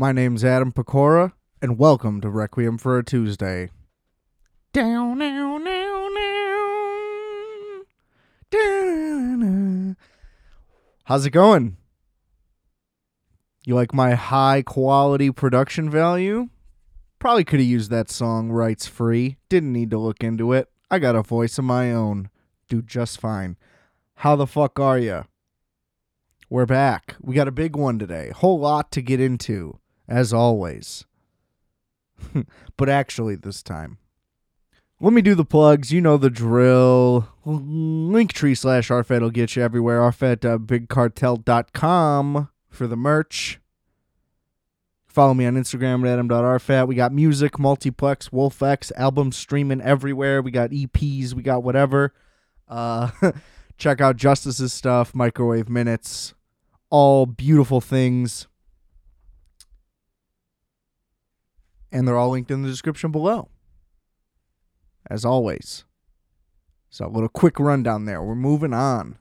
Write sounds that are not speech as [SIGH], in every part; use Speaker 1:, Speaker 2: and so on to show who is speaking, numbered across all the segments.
Speaker 1: My name's Adam Pecora, and welcome to Requiem for a Tuesday. Down, down, down, down. Down. How's it going? You like my high quality production value? Probably could have used that song rights free. Didn't need to look into it. I got a voice of my own. Do just fine. How the fuck are you? We're back. We got a big one today. Whole lot to get into, as always. [LAUGHS] but actually, this time. Let me do the plugs. You know the drill. Linktree slash RFED will get you everywhere. RFED.bigcartel.com for the merch. Follow me on Instagram at adam.rfat. We got music, multiplex, Wolfx, albums streaming everywhere. We got EPs, we got whatever. Uh, [LAUGHS] check out Justice's stuff, Microwave Minutes, all beautiful things. And they're all linked in the description below. As always. So a little quick rundown there. We're moving on.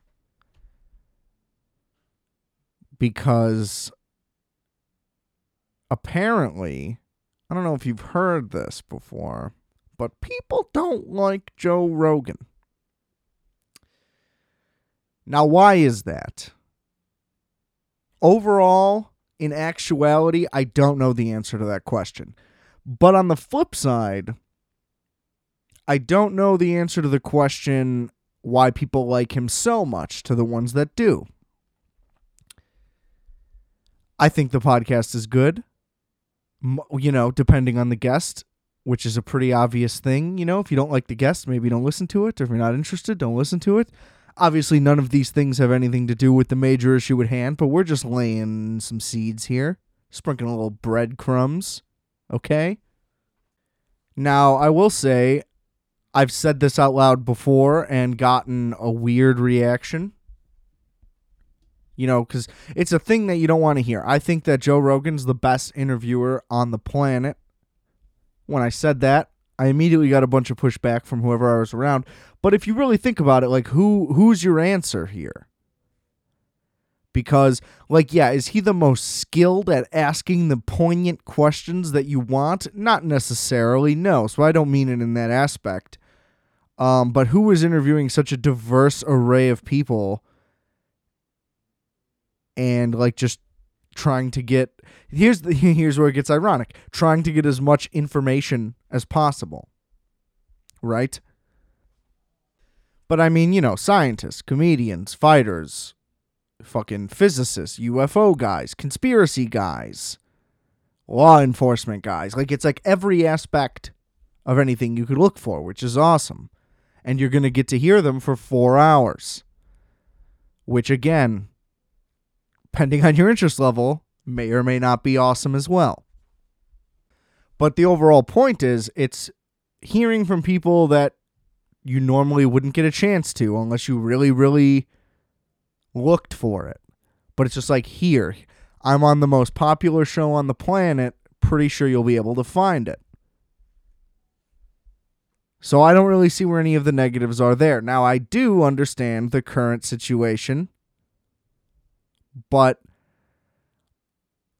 Speaker 1: Because apparently, I don't know if you've heard this before, but people don't like Joe Rogan. Now, why is that? Overall, in actuality, I don't know the answer to that question. But on the flip side, I don't know the answer to the question why people like him so much to the ones that do. I think the podcast is good. You know, depending on the guest, which is a pretty obvious thing. You know, if you don't like the guest, maybe don't listen to it. If you're not interested, don't listen to it. Obviously, none of these things have anything to do with the major issue at hand, but we're just laying some seeds here, sprinkling a little breadcrumbs. Okay? Now, I will say, I've said this out loud before and gotten a weird reaction. You know, because it's a thing that you don't want to hear. I think that Joe Rogan's the best interviewer on the planet. When I said that, I immediately got a bunch of pushback from whoever I was around. But if you really think about it, like who who's your answer here? Because like yeah, is he the most skilled at asking the poignant questions that you want? Not necessarily, no. So I don't mean it in that aspect. Um, but who is interviewing such a diverse array of people and like just trying to get here's the [LAUGHS] here's where it gets ironic trying to get as much information as possible right but i mean you know scientists comedians fighters fucking physicists ufo guys conspiracy guys law enforcement guys like it's like every aspect of anything you could look for which is awesome and you're going to get to hear them for 4 hours which again depending on your interest level may or may not be awesome as well. But the overall point is it's hearing from people that you normally wouldn't get a chance to unless you really, really looked for it. But it's just like here, I'm on the most popular show on the planet. Pretty sure you'll be able to find it. So I don't really see where any of the negatives are there. Now, I do understand the current situation, but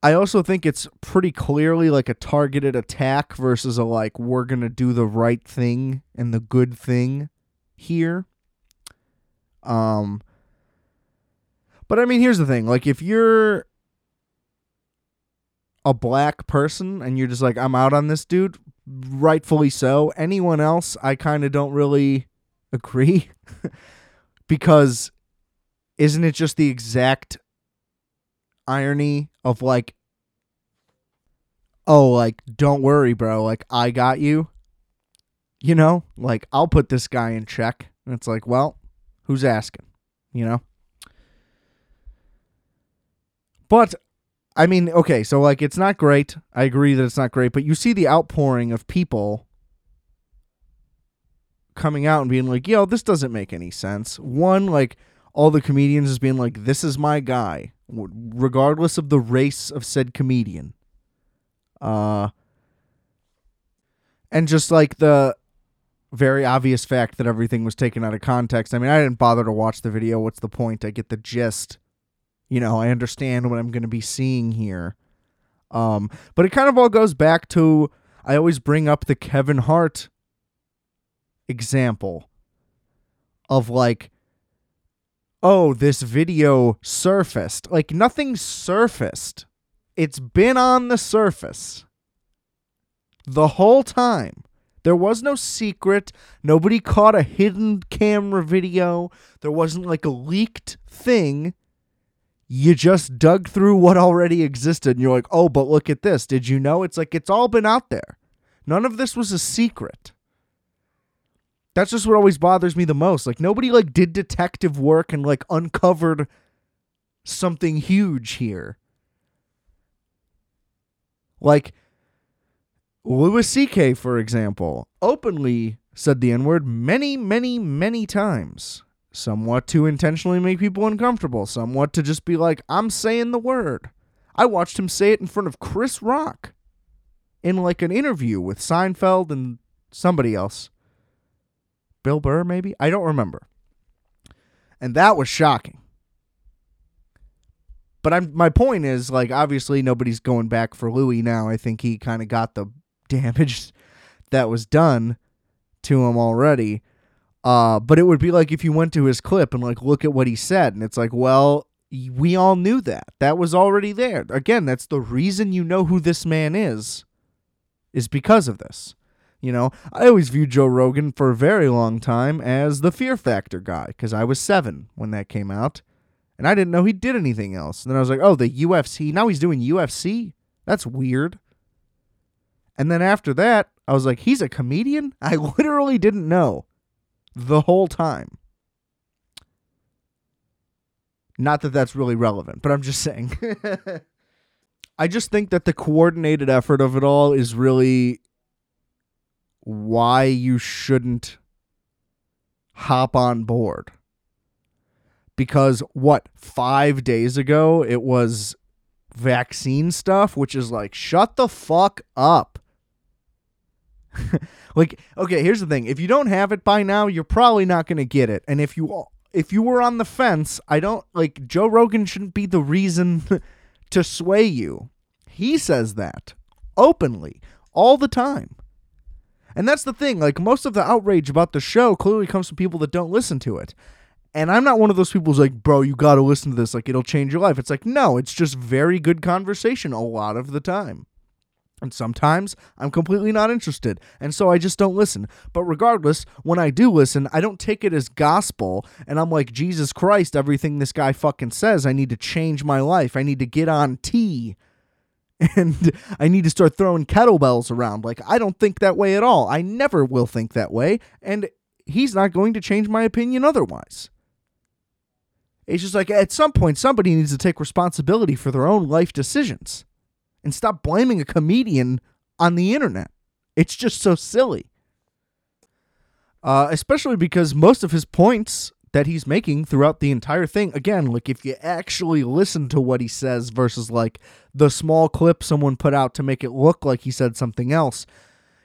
Speaker 1: I also think it's pretty clearly like a targeted attack versus a like we're going to do the right thing and the good thing here. Um but I mean here's the thing, like if you're a black person and you're just like I'm out on this dude, rightfully so. Anyone else I kind of don't really [LAUGHS] agree because isn't it just the exact irony of like oh like don't worry bro. Like i got you. You know? Like i'll put this guy in check. And it's like well who's asking? You know but i mean okay so like it's not great i agree that it's not great but you see the outpouring of people coming out and being like yo this doesn't make any sense one like all the comedians is being like this is my guy regardless of the race of said comedian. Uh, and just like the very obvious fact that everything was taken out of context. I mean, I didn't bother to watch the video. What's the point? I get the gist. You know, I understand what I'm going to be seeing here. Um, but it kind of all goes back to I always bring up the Kevin Hart example of like oh, this video surfaced. Like nothing surfaced. It's been on the surface the whole time. There was no secret. Nobody caught a hidden camera video. There wasn't like a leaked thing. You just dug through what already existed and you're like, oh, but look at this. Did you know? It's like it's all been out there. None of this was a secret. That's just what always bothers me the most. Like nobody like did detective work and like uncovered something huge here. Like Louis C.K., for example, openly said the N word many, many, many times. Somewhat to intentionally make people uncomfortable, somewhat to just be like, I'm saying the word. I watched him say it in front of Chris Rock in like an interview with Seinfeld and somebody else. Bill Burr, maybe? I don't remember. And that was shocking. But I'm my point is like obviously nobody's going back for Louis now. I think he kind of got the [LAUGHS] damage that was done to him already. Uh, but it would be like if you went to his clip and like look at what he said, and it's like, well, we all knew that. That was already there. Again, that's the reason you know who this man is, is because of this. You know, I always viewed Joe Rogan for a very long time as the Fear Factor guy because I was seven when that came out, and I didn't know he did anything else. And then I was like, oh, the UFC. Now he's doing UFC. That's weird. And then after that, I was like, he's a comedian? [LAUGHS] I literally didn't know the whole time. Not that that's really relevant, but I'm just saying. [LAUGHS] I just think that the coordinated effort of it all is really why you shouldn't hop on board. Because what, five days ago, it was vaccine stuff, which is like, shut the fuck up. [LAUGHS] like, okay, here's the thing. If you don't have it by now, you're probably not going to get it. And if you if you were on the fence, I don't like Joe Rogan shouldn't be the reason [LAUGHS] to sway you. He says that openly all the time. And that's the thing. Like most of the outrage about the show clearly comes from people that don't listen to it. And I'm not one of those people who's like, bro, you got to listen to this. Like, it'll change your life. It's like, no, it's just very good conversation a lot of the time. And sometimes I'm completely not interested. And so I just don't listen. But regardless, when I do listen, I don't take it as gospel. And I'm like, Jesus Christ, everything this guy fucking says, I need to change my life. I need to get on T [LAUGHS] and I need to start throwing kettlebells around. Like, I don't think that way at all. I never will think that way. And he's not going to change my opinion otherwise. It's just like at some point, somebody needs to take responsibility for their own life decisions and stop blaming a comedian on the internet. It's just so silly. Uh, especially because most of his points that he's making throughout the entire thing. Again, like if you actually listen to what he says versus like the small clip someone put out to make it look like he said something else.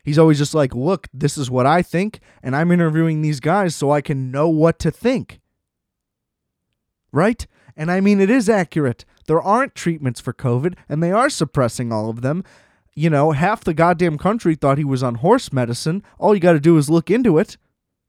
Speaker 1: He's always just like, look, this is what I think, and I'm interviewing these guys so I can know what to think. Right? And I mean, it is accurate. There aren't treatments for COVID, and they are suppressing all of them. You know, half the goddamn country thought he was on horse medicine. All you got to do is look into it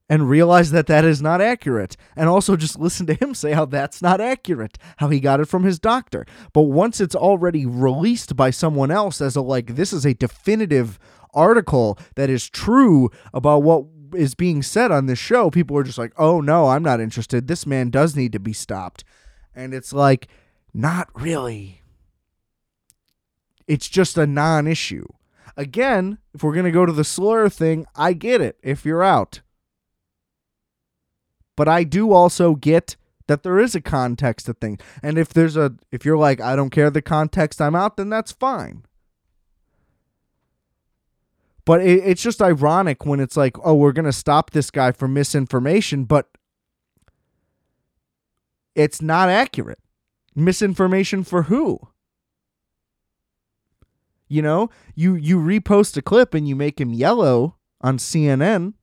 Speaker 1: and realize that that is not accurate and also just [LAUGHS] listen to him say how that's not accurate how he got it from his doctor but once it's already released by someone else as a like this is a definitive article that is true about what is being said on this show people are just like oh no i'm not interested this man does need to be stopped and it's like not really it's just a non-issue again if we're going to go to the slur thing i get it if you're out but I do also get that there is a context to things. And if there's a if you're like I don't care the context I'm out, then that's fine. But it, it's just ironic when it's like, oh, we're gonna stop this guy for misinformation, but it's not accurate. Misinformation for who? You know, you you repost a clip and you make him yellow on CNN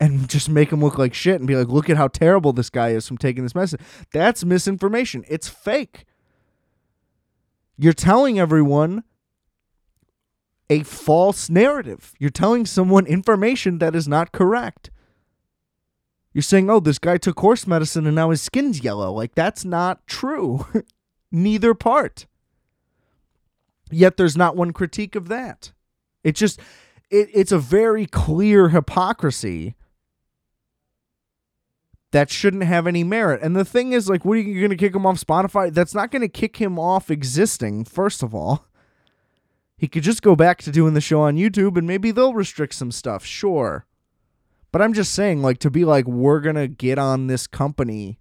Speaker 1: and just make him look like shit and be like, look at how terrible this guy is from taking this message. That's misinformation. It's fake. You're telling everyone a false narrative. You're telling someone information that is not correct. You're saying, oh, this guy took horse medicine and now his skin's yellow. Like, that's not true. [LAUGHS] Neither part. Yet there's not one critique of that. It just, it, it's a very clear hypocrisy that shouldn't have any merit. And the thing is, like, what are you going to kick him off Spotify? That's not going to kick him off existing, first of all. He could just go back to doing the show on YouTube and maybe they'll restrict some stuff, sure. But I'm just saying, like, to be like, we're going to get on this company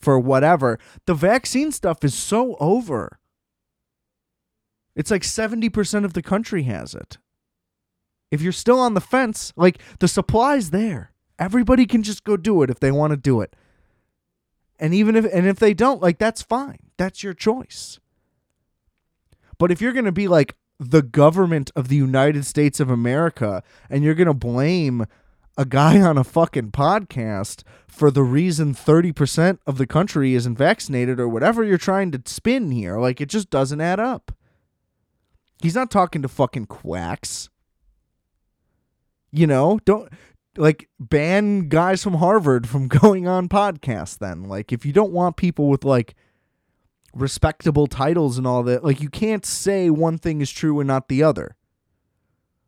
Speaker 1: for whatever. The vaccine stuff is so over. It's like 70% of the country has it. If you're still on the fence, like, the supply's there. Everybody can just go do it if they want to do it. And even if and if they don't, like that's fine. That's your choice. But if you're going to be like the government of the United States of America and you're going to blame a guy on a fucking podcast for the reason 30% of the country isn't vaccinated or whatever you're trying to spin here, like it just doesn't add up. He's not talking to fucking quacks. You know, don't like ban guys from Harvard from [LAUGHS] going on podcasts then. Like if you don't want people with like respectable titles and all that, like you can't say one thing is true and not the other.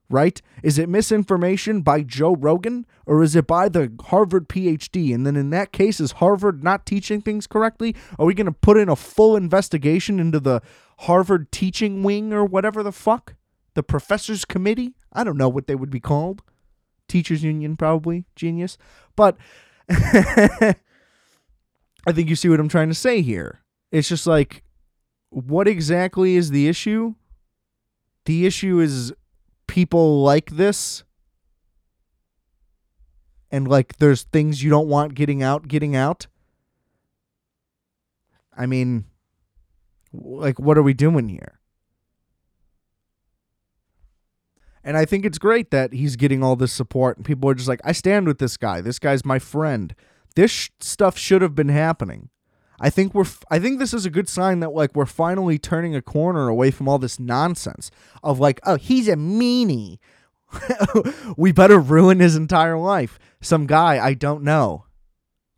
Speaker 1: Right? Is it misinformation by Joe Rogan or is it by the Harvard PhD? And then in that case, is Harvard not teaching things correctly? Are we going to put in a full investigation into the Harvard teaching wing or whatever the fuck? The professors committee? I don't know what they would be called teachers union probably genius but [LAUGHS] i think you see what i'm trying to say here it's just like what exactly is the issue the issue is people like this and like there's things you don't want getting out getting out i mean like what are we doing here And I think it's great that he's getting all this support and people are just like, I stand with this guy. This guy's my friend. This sh- stuff should have been happening. I think we're I think this is a good sign that like we're finally turning a corner away from all this nonsense of like, oh, he's a meanie. [LAUGHS] we better ruin his entire life. Some guy I don't know.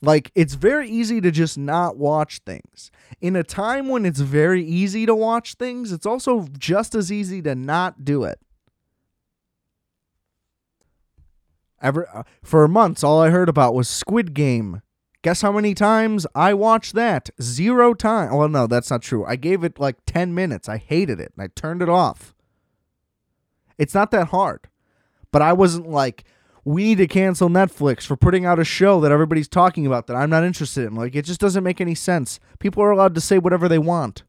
Speaker 1: Like it's very easy to just not watch things. In a time when it's very easy to watch things, it's also just as easy to not do it. Ever uh, for months, all I heard about was Squid Game. Guess how many times I watched that? Zero times. Well, no, that's not true. I gave it like 10 minutes. I hated it and I turned it off. It's not that hard. But I wasn't like, we need to cancel Netflix for putting out a show that everybody's talking about that I'm not interested in. Like, it just doesn't make any sense. People are allowed to say whatever they want.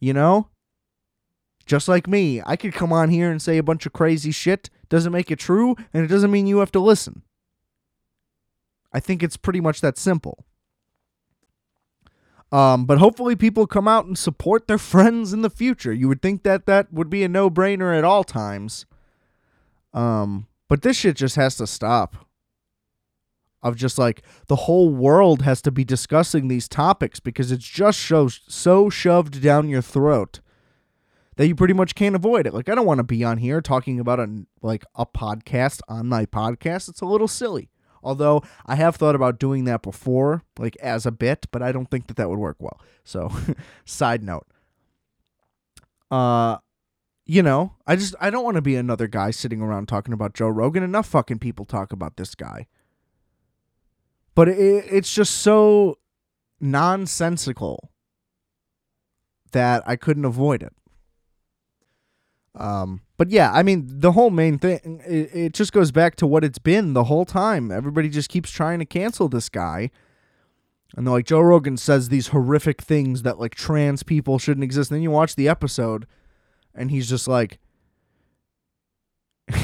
Speaker 1: You know? Just like me, I could come on here and say a bunch of crazy shit doesn't make it true, and it doesn't mean you have to listen. I think it's pretty much that simple. Um, but hopefully, people come out and support their [LAUGHS] friends in the future. You would think that that would be a no brainer at all times. Um, but this shit just has to stop. Of just like the whole world has to be discussing these topics because it's just so, so shoved down your throat that you pretty much can't avoid it. Like I don't want to be on here talking about a like a podcast on my podcast. It's a little silly. Although I have thought about doing that before, like as a bit, but I don't think that that would work well. So, [LAUGHS] side note. Uh you know, I just I don't want to be another guy sitting around talking about Joe Rogan. Enough fucking people talk about this guy. But it, it's just so nonsensical that I couldn't avoid it. Um, but yeah, I mean, the whole main thing, it, it just goes back to what it's been the whole time. Everybody just keeps trying to cancel this guy. And they're like Joe Rogan says these horrific things that like trans people shouldn't exist. And then you watch the episode and he's just like, [LAUGHS]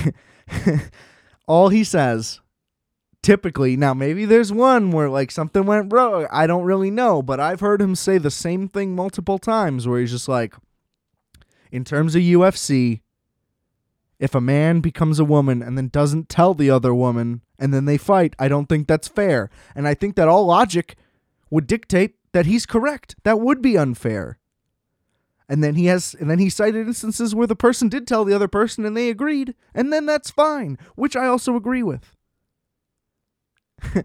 Speaker 1: all he says typically now maybe there's one where like something went wrong i don't really know but i've heard him say the same thing multiple times where he's just like in terms of UFC, if a man becomes a woman and then doesn't tell the other woman and then they fight, I don't think that's fair. And I think that all logic would dictate that he's correct. That would be unfair. And then he has and then he cited instances where the person did tell the other person and they agreed, and then that's fine, which I also agree with. [LAUGHS]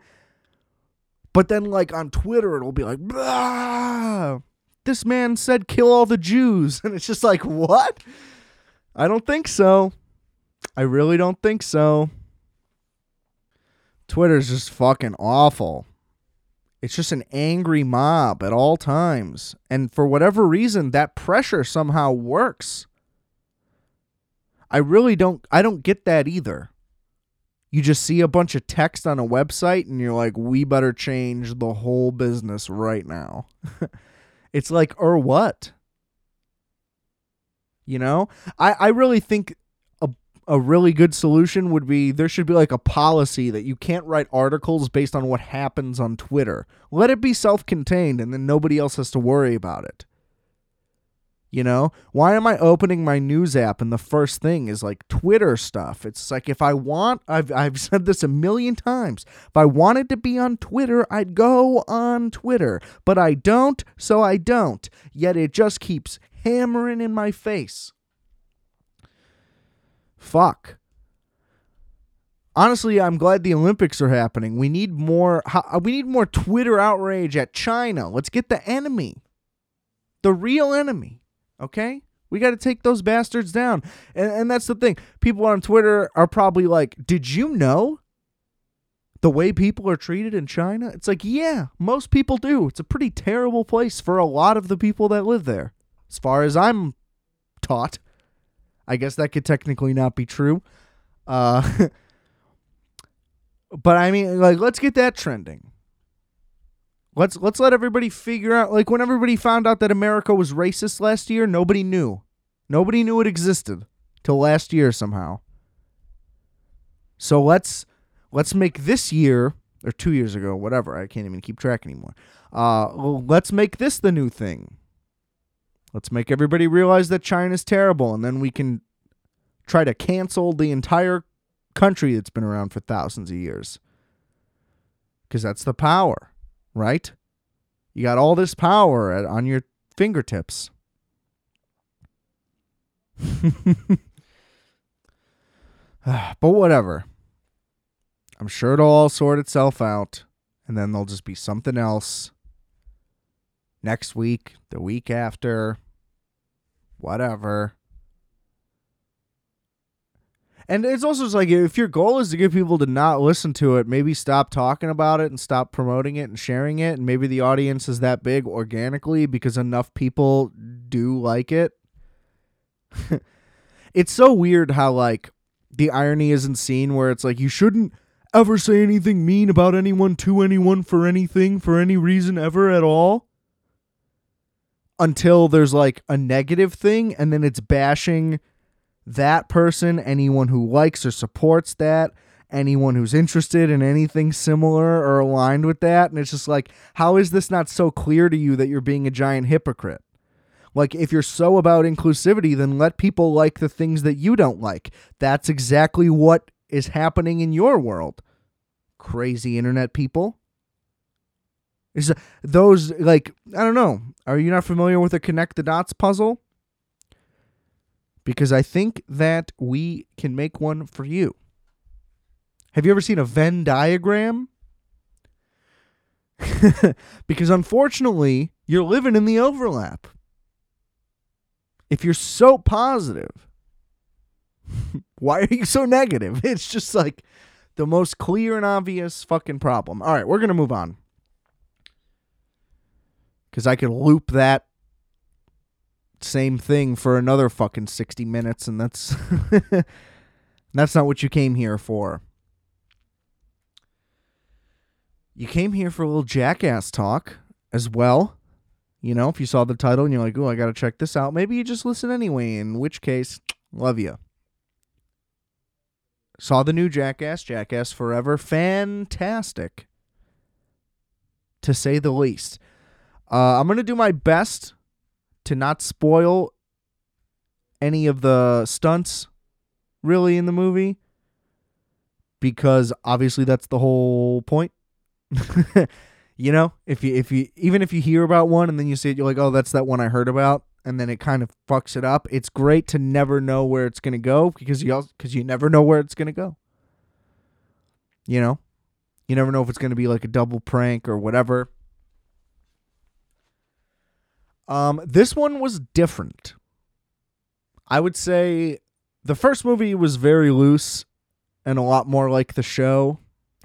Speaker 1: but then like on Twitter it'll be like this man said kill all the Jews [LAUGHS] and it's just like what? I don't think so. I really don't think so. Twitter's just fucking awful. It's just an angry mob at all times. And for whatever reason, that pressure somehow works. I really don't I don't get that either. You just see a bunch of text on a website and you're like, we better change the whole business right now. [LAUGHS] it's like, or what? You know? I, I really think a really good solution would be there should be like a policy that you can't write articles based on what happens on Twitter. Let it be self contained and then nobody else has to worry about it. You know, why am I opening my news app and the first thing is like Twitter stuff? It's like if I want, I've, I've [LAUGHS] said this a million times. If I wanted to be on Twitter, I'd go on Twitter, but I don't, so I don't. Yet it just keeps hammering in my face. Fuck. Honestly, I'm glad the Olympics are happening. We need more uh, we need more Twitter outrage at China. Let's get the enemy. The real enemy. Okay? We got to take those bastards down. And, and that's the thing. People on Twitter are probably like, Did you know the way people are treated in China? It's like, yeah, most people do. It's a pretty terrible place for a lot of the people that live there, as far as I'm taught. I guess that could technically not be true. Uh, [LAUGHS] but I mean, like, let's get that trending. Let's let's let everybody figure out. Like when everybody found out that America was racist last year, nobody knew. Nobody knew it existed till last year somehow. So let's let's make this year or two years ago, whatever. I can't even keep track anymore. Uh, let's make this the new thing. Let's make everybody realize that China's terrible, and then we can try to cancel the entire country that's been around for thousands of years. Because that's the power, right? You got all this power at, on your fingertips. [LAUGHS] but whatever. I'm sure it'll all sort itself out, and then there'll just be something else next week, the week after, whatever. And it's also just like if your goal is to get people to not listen to it, maybe stop talking about it and stop promoting it and sharing it. And maybe the audience is that big organically because enough people do like it. [LAUGHS] it's so weird how, like, the irony isn't seen where it's like you shouldn't ever say anything mean about anyone to anyone for anything, for any reason ever at all until there's like a negative thing and then it's bashing that person, anyone who likes or supports that, anyone who's interested in anything similar or aligned with that. And it's just like, how is this not so clear to you that you're being a giant hypocrite? Like, if you're so about inclusivity, then let people like the things that you don't like. That's exactly what is happening in your world. Crazy internet people. Is those like I don't know. Are you not familiar with the connect the dots puzzle? Because I think that we can make one for you. Have you ever seen a Venn diagram? [LAUGHS] because unfortunately, you're living in the overlap. If you're so positive, [LAUGHS] why are you so negative? [LAUGHS] It's just like the most clear and obvious fucking problem. All right, we're going to move on because I could loop that same thing for another fucking 60 minutes and that's [LAUGHS] that's not what you came here for. You came here for a little jackass talk as well. You know, if you saw the title and you're like, "Oh, I got to check this out." Maybe you just listen anyway, in which case, [TSK] love you. Saw the new Jackass, Jackass Forever, fantastic to say the least. Uh, I'm to do my best to not spoil any of the stunts really in the movie because obviously that's the whole point. [LAUGHS] You know, if you if you even if you hear about one and then you see it, you're like, oh, that's that one I heard about, and then it kind of fucks it up. It's great to never know where it's gonna go because you because you never know where it's gonna go. You know, you never know if it's gonna be like a double prank or whatever. Um, this one was different. I would say the first movie was very loose and a lot more like the show.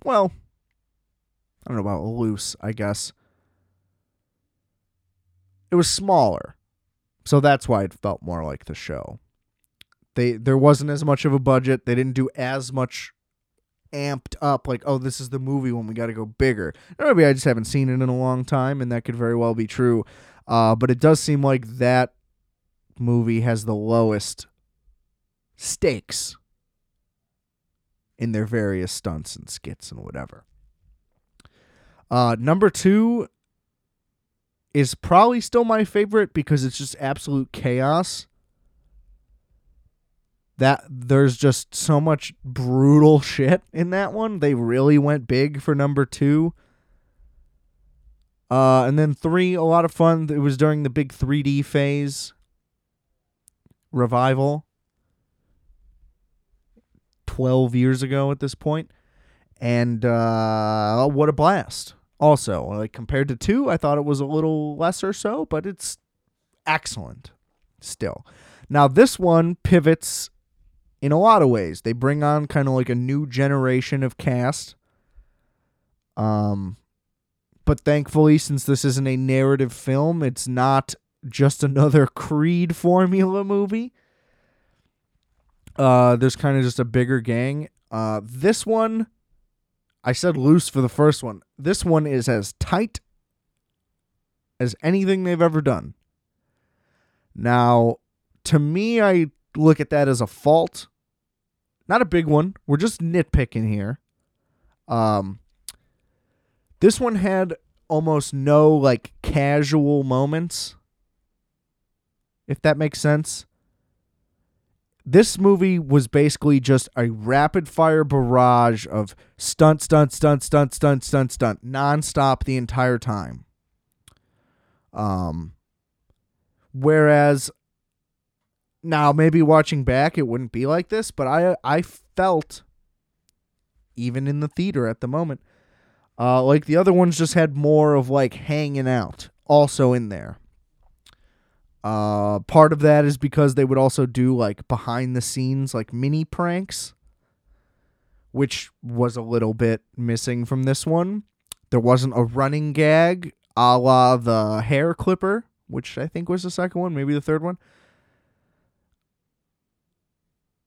Speaker 1: Well, I don't know about loose, I guess. It was smaller. So that's why it felt more like the show. They there wasn't as much of a budget. They didn't do as much amped up like, oh, this is the movie when we got to go bigger. Maybe I just haven't seen it in a long time and that could very well be true. Uh, but it does seem like that movie has the lowest stakes in their various stunts and skits and whatever. Uh, number two is probably still my favorite because it's just absolute chaos. That there's just so much brutal [LAUGHS] shit in that one. They really went big for number two. Uh, and then three, a lot of fun. It was during the big 3D phase revival. 12 years ago at this point. And uh, what a blast. Also, like compared to two, I thought it was a little less or so, but it's excellent still. Now, this one pivots in a lot of ways. They bring on kind of like a new generation of cast. Um, but thankfully, since this isn't a narrative film, it's not just [LAUGHS] another Creed formula movie. Uh, there's kind of just a bigger gang. Uh, this one, I said loose for the first one. This one is as tight as anything they've ever done. Now, to me, I look at that as a fault. Not a big one. We're just nitpicking here. Um, this one had almost no like casual moments. If that makes sense. This movie was basically just a rapid fire barrage of stunt, stunt, stunt, stunt, stunt, stunt, stunt, nonstop the entire time. Um, whereas now maybe watching back it wouldn't be like this, but I I felt even in the theater at the moment uh, like the other ones just had more of like hanging out also in there. Uh, part of that is because they would also do like behind the scenes like mini pranks, which was a little bit missing from this one. There wasn't a running gag a la the hair clipper, which I think was the second one, maybe the third one.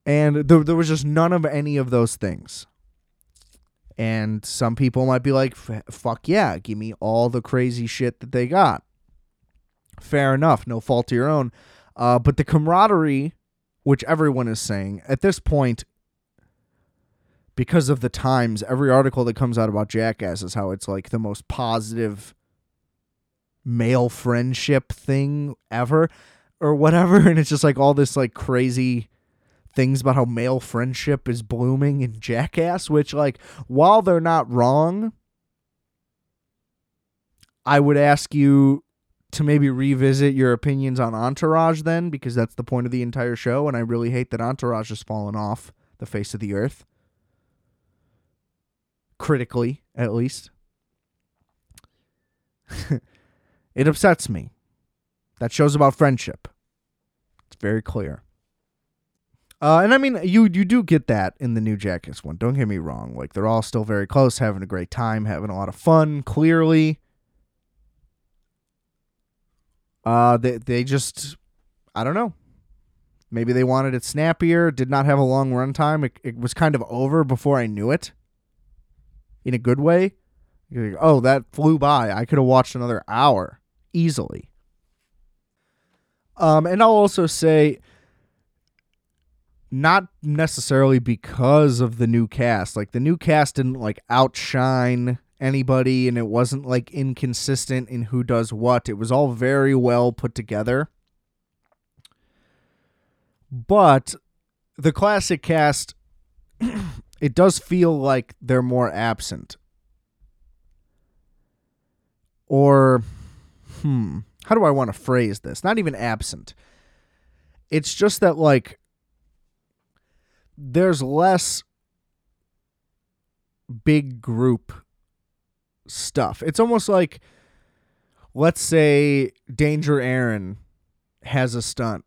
Speaker 1: And there, there was just none of any of those things. And some people might be like, fuck yeah, give me all the crazy shit that they got. Fair enough, no fault to your own. Uh, but the camaraderie, which everyone is saying, at this point, because of the times, every article that comes out about Jackass is how it's like the most positive male friendship thing ever or whatever. [LAUGHS] And it's just like all this like crazy things about how male friendship is blooming in Jackass, which, like, while they're not wrong, I would ask you to maybe revisit your opinions on Entourage then, because that's the point of the entire show, and I really hate that Entourage has fallen off the face of the earth. Critically, at least. [LAUGHS] it upsets me. That show's about friendship. It's very clear. Uh, and I mean, you you do get that in the new Jackass one. Don't get me wrong. Like they're all still very close, having a great time, having a lot of fun. Clearly, uh, they they just, I don't know. Maybe they wanted it snappier. Did not have a long runtime. It, it was kind of over before I knew it. In a good way. Like, oh, that flew by. I could have watched another hour easily. Um, and I'll also say not necessarily because of the new cast. Like the new cast didn't like outshine anybody and it wasn't like inconsistent in who does what. It was all very well put together. But the classic cast [CLEARS THROAT] it does feel like they're more absent. or hmm, how do I want to phrase this? Not even absent. It's just that like there's less big group stuff. It's almost like let's say Danger Ehren has a stunt.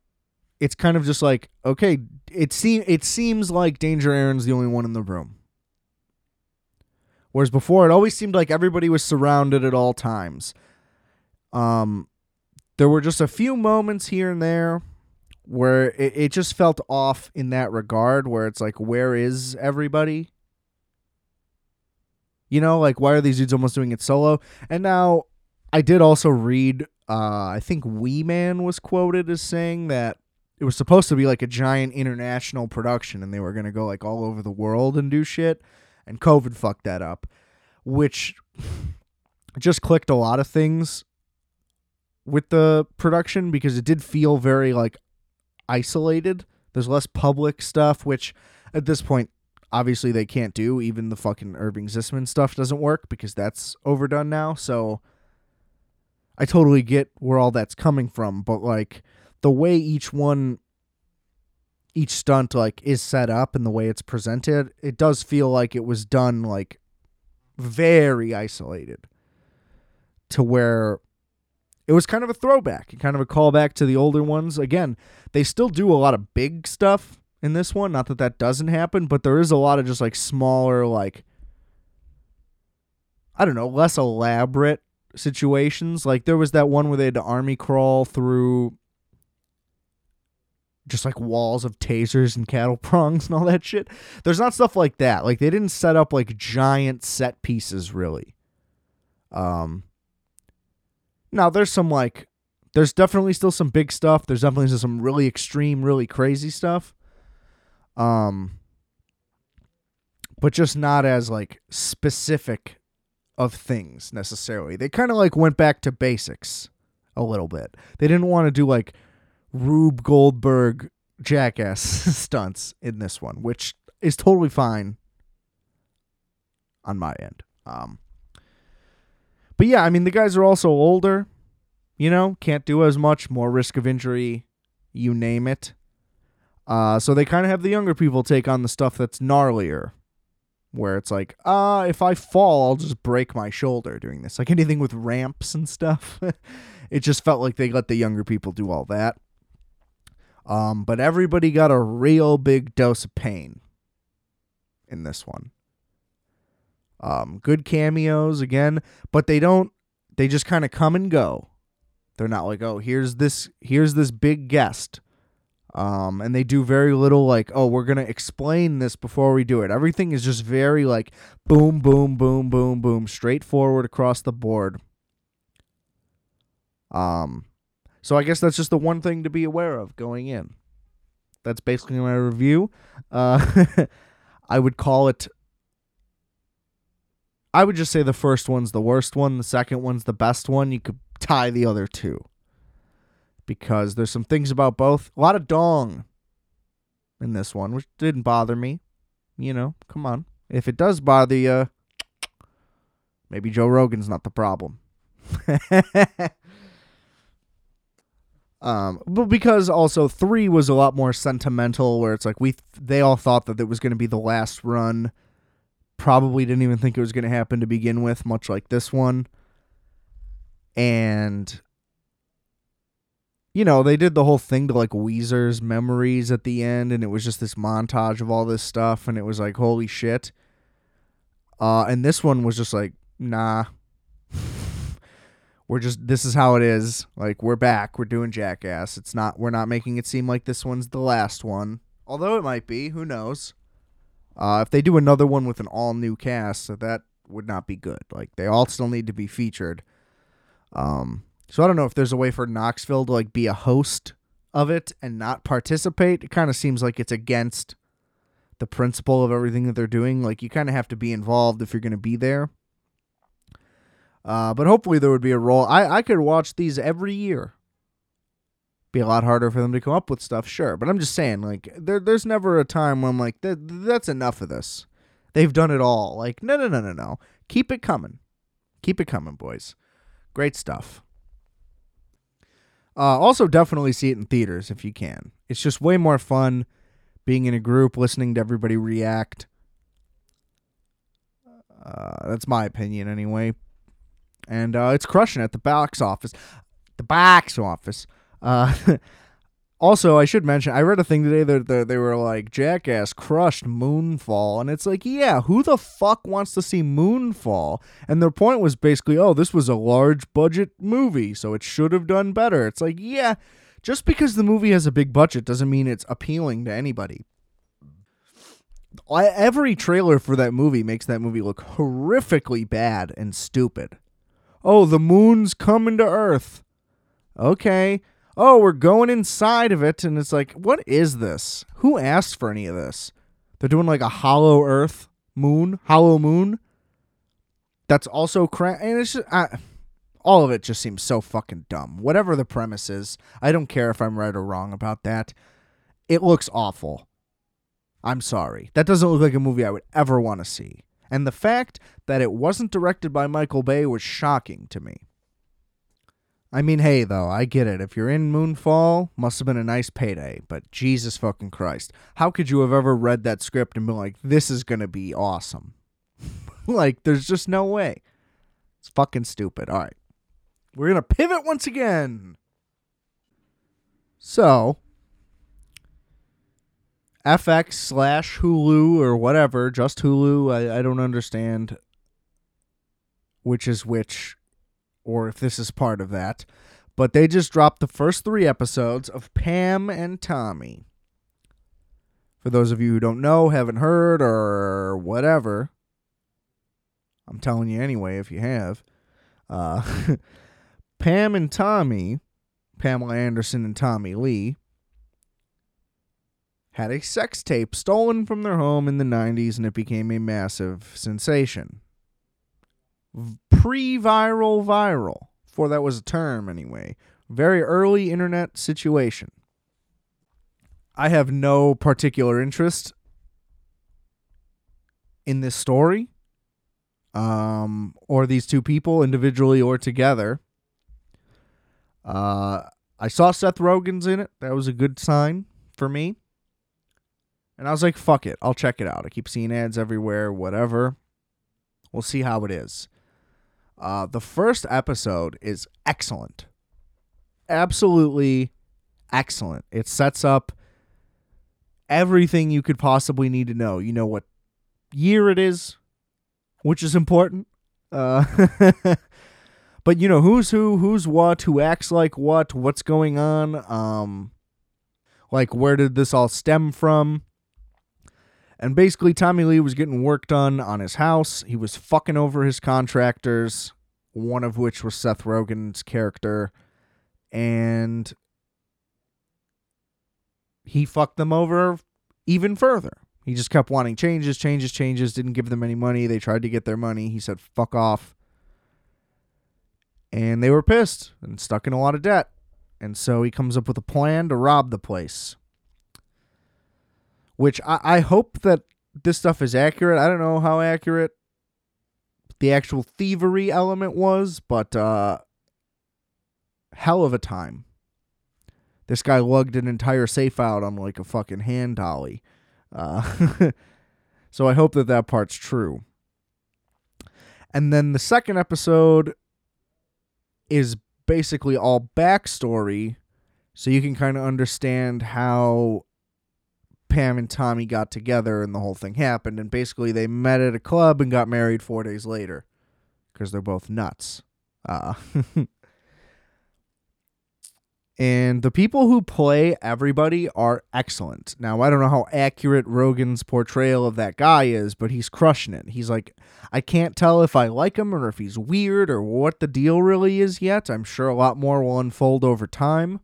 Speaker 1: It's kind of just like, okay, it seem it seems like Danger Ehren's the only one in the room. Whereas before it always seemed like everybody was surrounded at all times. Um there were just a few moments here and there where it, it just felt off in that regard where it's like where is everybody? You know like why are these dudes almost doing it solo? And now i did also read uh i think wee man was quoted as saying that it was supposed to be like a giant international production and they were going to go like all over the world and do shit and covid fucked that up which [LAUGHS] just clicked a lot of things with the production because it did feel very like isolated. There's less public stuff, which at this point, obviously they can't do. Even the fucking Irving Zisman stuff doesn't work because that's overdone now. So I totally get where all that's coming from, but like the way each one each stunt like is set up and the way it's presented, it does feel like it was done like very isolated to where it was kind of a throwback, kind of a callback to the older ones. Again, they still do a lot of big stuff in this one. Not that that doesn't happen, but there is a lot of just like smaller, like, I don't know, less elaborate situations. Like there was that one where they had to army crawl through just like walls of tasers and cattle prongs [LAUGHS] and all that shit. There's not stuff like that. Like they didn't set up like giant set pieces really. Um now there's some like there's definitely still some big stuff. There's definitely still some really extreme, really crazy stuff. Um but just not as like specific of things necessarily. They kind of like went back to basics a little bit. They didn't want to do like Rube Goldberg jackass [LAUGHS] stunts in this one, which is totally fine on my end. Um but yeah, I mean, the guys are also older, you know, can't do as much, more risk of injury, you name it. Uh, so they kind of have the younger people take on the stuff that's gnarlier, where it's like, uh, if I fall, I'll just break my shoulder doing this. Like anything with ramps and stuff. [LAUGHS] it just felt like they let the younger people do all that. Um, but everybody got a real big dose of pain in this one. Um, good cameos again, but they don't. They just kind of come and go. They're not like, oh, here's this, here's this big guest. Um, and they do very little like, oh, we're gonna explain this before we do it. Everything is just very like, boom, boom, boom, boom, boom, straightforward across the board. Um, so I guess that's just the one thing to be aware of going in. That's basically my review. Uh, [LAUGHS] I would call it I would just say the first one's the worst one, the second one's the best one. You could tie the other two. Because there's some things about both. A lot of dong in this one, which didn't bother me. You know, come on. If it does bother you, maybe Joe Rogan's not the problem. [LAUGHS] um, but because also three was a lot more sentimental, where it's like we they all thought that it was going to be the last run probably didn't even think it was going to happen to begin with, much like this one. And you know, they did the whole thing to like Weezer's memories at the end, and it was just this montage of all this stuff, and it was like, holy shit. Uh, and this one was just like, nah. [LAUGHS] we're just this is how it is. Like we're back. We're doing Jackass. It's not. We're not making it seem like this one's the last one. Although it might be. Who knows? Uh, if they do another one with an all new cast, that would not be good. Like they all still need to be featured. Um, so I don't know if there's a way for Knoxville to like be a host of it and not participate. It kind of seems like it's against the principle of everything that they're doing. Like you kind of have to be involved if you're going to be there. Uh, but hopefully there would be a role. I I could watch these every year be a lot harder for them to come up with stuff, sure. But I'm just saying, like, there, there's never a time when I'm like, that's enough of this. They've done it all. Like, no, no, no, no, no. Keep it coming. Keep it coming, boys. Great stuff. Uh, also, definitely see it in theaters if you can. It's just way more fun being in a group, listening to everybody react. Uh, that's my opinion, anyway. And uh, it's crushing at the box office. The box office. Uh, [LAUGHS] also, I should mention, I read a thing today that that they were like, Jackass crushed Moonfall. And it's like, yeah, who the fuck wants to see Moonfall? And their point was basically, oh, this was a large budget movie, so it should have done better. It's like, yeah, just because the movie has a big budget doesn't mean it's appealing to anybody. Every trailer for that movie makes that movie look horrifically bad and stupid. Oh, the moon's coming to Earth. Okay. Oh, we're going inside of it, and it's like, what is this? Who asked for any of this? They're doing like a hollow Earth moon, hollow moon. That's also crap, and it's just, I, all of it just seems so fucking dumb. Whatever the premise is, I don't care if I'm right or wrong about that. It looks awful. I'm sorry. That doesn't look like a movie I would ever want to see. And the fact that it wasn't directed by Michael Bay was shocking to me. I mean, hey, though, I get it. If you're in Moonfall, must have been a nice payday, but Jesus fucking Christ. How could you have ever read that script and been like, this is going to be awesome? [LAUGHS] like, there's just no way. It's fucking stupid. All right. We're going to pivot once again. So, FX slash Hulu or whatever, just Hulu. I, I don't understand which is which or if this is part of that. But they just dropped the first three episodes of Pam and Tommy. For those of you who don't know, haven't heard, or whatever, I'm telling you anyway if you have. Uh, [LAUGHS] Pam and Tommy, Pamela Anderson and Tommy Lee, had a sex tape stolen from their home in the 90s and it became a massive sensation. Viral, viral, before that was a term anyway. Very early internet situation. I have no particular interest in this story um, or these two people individually or together. Uh, I saw Seth Rogen's in it. That was a good sign for me. And I was like, fuck it. I'll check it out. I keep seeing ads everywhere, whatever. We'll see how it is. Uh, the first episode is excellent. Absolutely excellent. It sets up everything you could possibly need to know. You know what year it is, which is important. Uh, [LAUGHS] but you know who's who, who's what, who acts like what, what's going on. Um, like where did this all stem from? And basically, Tommy Lee was getting work done on his house. He was fucking over his contractors, one of which was Seth Rogen's character. And he fucked them over even further. He just kept wanting changes, changes, changes, didn't give them any money. They tried to get their money. He said, fuck off. And they were pissed and stuck in a lot of debt. And so he comes up with a plan to rob the place which I, I hope that this stuff is accurate. I don't know how accurate the actual thievery element was, but uh, hell of a time. This guy lugged an entire safe out on like a fucking hand dolly. Uh, [LAUGHS] so I hope that that part's true. And then the second episode is basically all backstory, so you can kind of understand how Pam and Tommy got together and the whole thing happened. And basically, they met at a club and got married four days later because they're both nuts. Uh, [LAUGHS] and the people who play everybody are excellent. Now, I don't know how accurate Rogen's portrayal of that guy is, but he's crushing it. He's like, I can't tell if I like him or if he's weird or what the deal really is yet. I'm sure a lot more will unfold over time.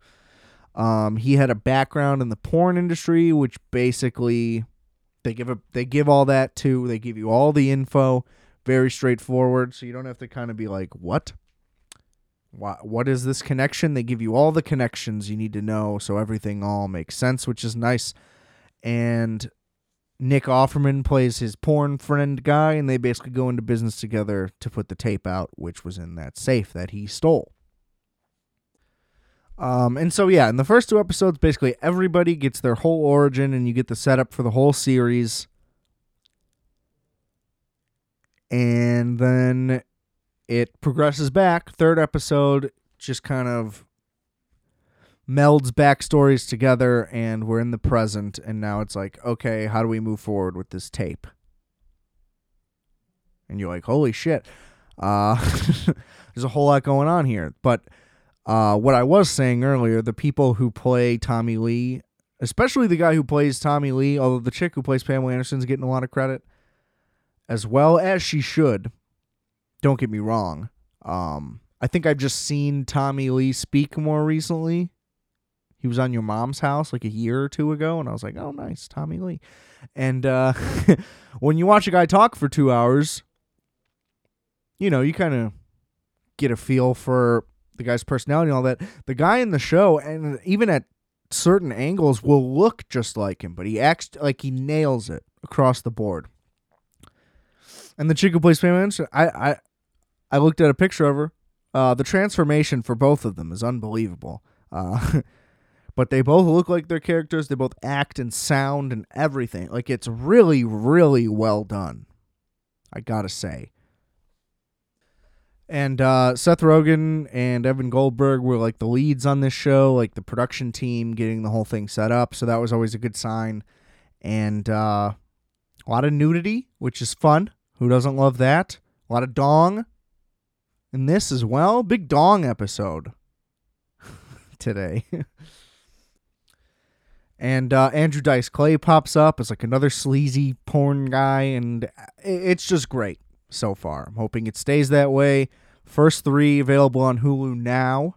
Speaker 1: Um, he had a background in the porn industry, which basically they give a they give all that to. They give you all the info, very straightforward, so you don't have to kind of be like, what? What what is this connection? They give you all the connections you need to know, so everything all makes sense, which is nice. And Nick Offerman plays his porn friend guy, and they basically go into business together to put the tape out, which was in that safe that he stole. Um, and so yeah, in the first two episodes, basically everybody gets their whole origin, and you get the setup for the whole series. And then it progresses back. Third episode just kind of melds backstories together, and we're in the present. And now it's like, okay, how do we move forward with this tape? And you're like, holy shit. Uh, [LAUGHS] there's a whole lot going on here. But uh, what I was saying earlier, the people who play Tommy Lee, especially the guy who plays Tommy Lee, although the chick who plays Pamela Anderson's getting a lot of credit, as well as she should. Don't get me wrong. Um, I think I've just seen Tommy Lee speak more recently. He was on your mom's house like a year or two ago, and I was like, oh, nice, Tommy Lee. And uh, [LAUGHS] when you watch a guy talk for two hours, you know, you kind of get a feel for the guy's personality and all that. The guy in the show, and even at certain angles, will look just like him, but he acts like he nails it across the board. And the chick who plays Pam Anderson, I, I, I looked at a picture of her. Uh, the transformation for both of them is unbelievable. Uh, [LAUGHS] but they both look like their characters. They both act and sound and everything. Like it's really, really well done. I gotta say. And uh, Seth Rogen and Evan Goldberg were like the leads on this show, like the production team getting the whole thing set up. So that was always a good sign. And uh, a lot of nudity, which is fun. Who doesn't love that? A lot of dong in this as well. Big dong episode [LAUGHS] today. [LAUGHS] and uh, Andrew Dice Clay pops up as like another sleazy porn guy, and it's just great so far. I'm hoping it stays that way. First three available on Hulu now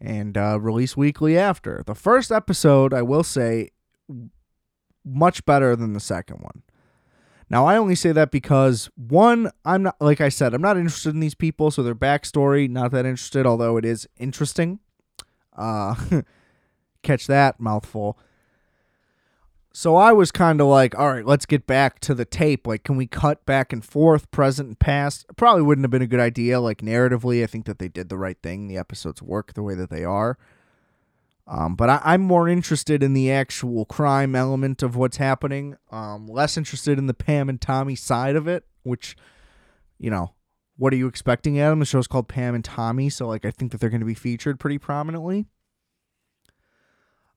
Speaker 1: and uh, release weekly after. The first episode, I will say, much better than the second one. Now, I only say that because one, I'm not, like I said, I'm not interested in these people, so their backstory, not that interested, although it is interesting. Uh, [LAUGHS] catch that mouthful. So I was kind of like, all right, let's get back to the tape. Like, can we cut back and forth, present and past? Probably wouldn't have been a good idea. Like, narratively, I think that they did the right thing. The episodes work the way that they are. Um, but I, am more interested in the actual crime element of what's happening. Um, less interested in the Pam and Tommy side of it, which, you know, what are you expecting, Adam? The show's called Pam and Tommy, so like I think that they're going to be featured pretty prominently.